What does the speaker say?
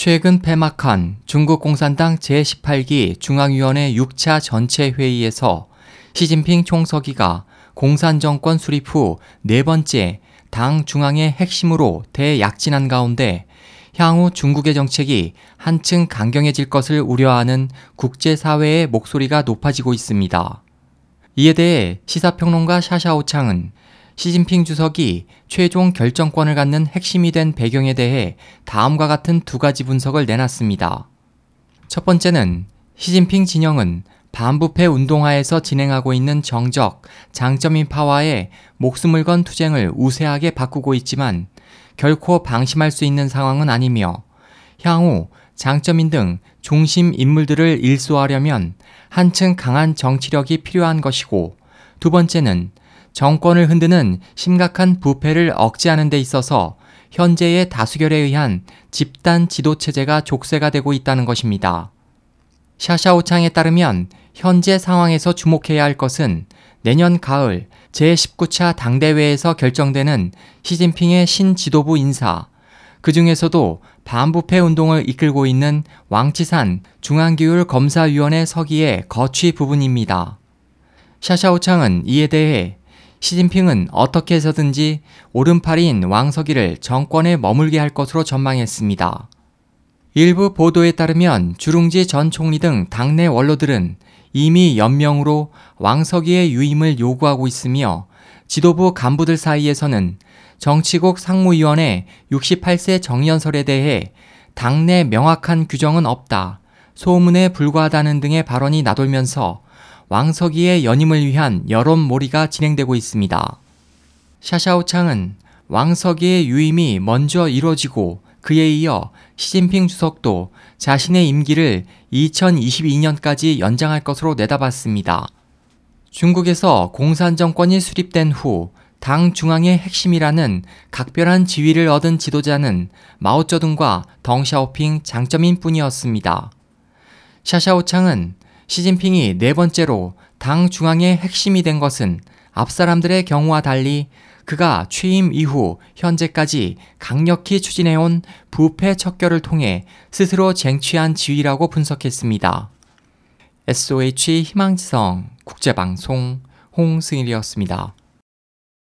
최근 폐막한 중국 공산당 제18기 중앙위원회 6차 전체 회의에서 시진핑 총서기가 공산 정권 수립 후 네 번째 당 중앙의 핵심으로 대약진한 가운데 향후 중국의 정책이 한층 강경해질 것을 우려하는 국제사회의 목소리가 높아지고 있습니다. 이에 대해 시사평론가 샤샤오창은 시진핑 주석이 최종 결정권을 갖는 핵심이 된 배경에 대해 다음과 같은 두 가지 분석을 내놨습니다. 첫 번째는 시진핑 진영은 반부패 운동하에서 진행하고 있는 정적, 장점인 파와의 목숨을 건 투쟁을 우세하게 바꾸고 있지만 결코 방심할 수 있는 상황은 아니며 향후 장점인 등 중심 인물들을 일소하려면 한층 강한 정치력이 필요한 것이고 두 번째는 정권을 흔드는 심각한 부패를 억제하는 데 있어서 현재의 다수결에 의한 집단 지도 체제가 족쇄가 되고 있다는 것입니다. 샤샤오창에 따르면 현재 상황에서 주목해야 할 것은 내년 가을 제19차 당대회에서 결정되는 시진핑의 신지도부 인사, 그 중에서도 반부패 운동을 이끌고 있는 왕치산 중앙기율 검사위원회 서기의 거취 부분입니다. 샤샤오창은 이에 대해 시진핑은 어떻게 해서든지 오른팔인 왕석이를 정권에 머물게 할 것으로 전망했습니다. 일부 보도에 따르면 주룽지 전 총리 등 당내 원로들은 이미 연명으로 왕석이의 유임을 요구하고 있으며 지도부 간부들 사이에서는 정치국 상무위원회 68세 정연설에 대해 당내 명확한 규정은 없다, 소문에 불과하다는 등의 발언이 나돌면서 왕석이의 연임을 위한 여론몰이가 진행되고 있습니다. 샤샤오창은 왕석이의 유임이 먼저 이뤄지고 그에 이어 시진핑 주석도 자신의 임기를 2022년까지 연장할 것으로 내다봤습니다. 중국에서 공산 정권이 수립된 후 당 중앙의 핵심이라는 각별한 지위를 얻은 지도자는 마오쩌둥과 덩샤오핑 장점인 뿐이었습니다. 샤샤오창은 시진핑이 네 번째로 당 중앙의 핵심이 된 것은 앞 사람들의 경우와 달리 그가 취임 이후 현재까지 강력히 추진해온 부패 척결을 통해 스스로 쟁취한 지위라고 분석했습니다. SOH 희망지성 국제방송 홍승일이었습니다.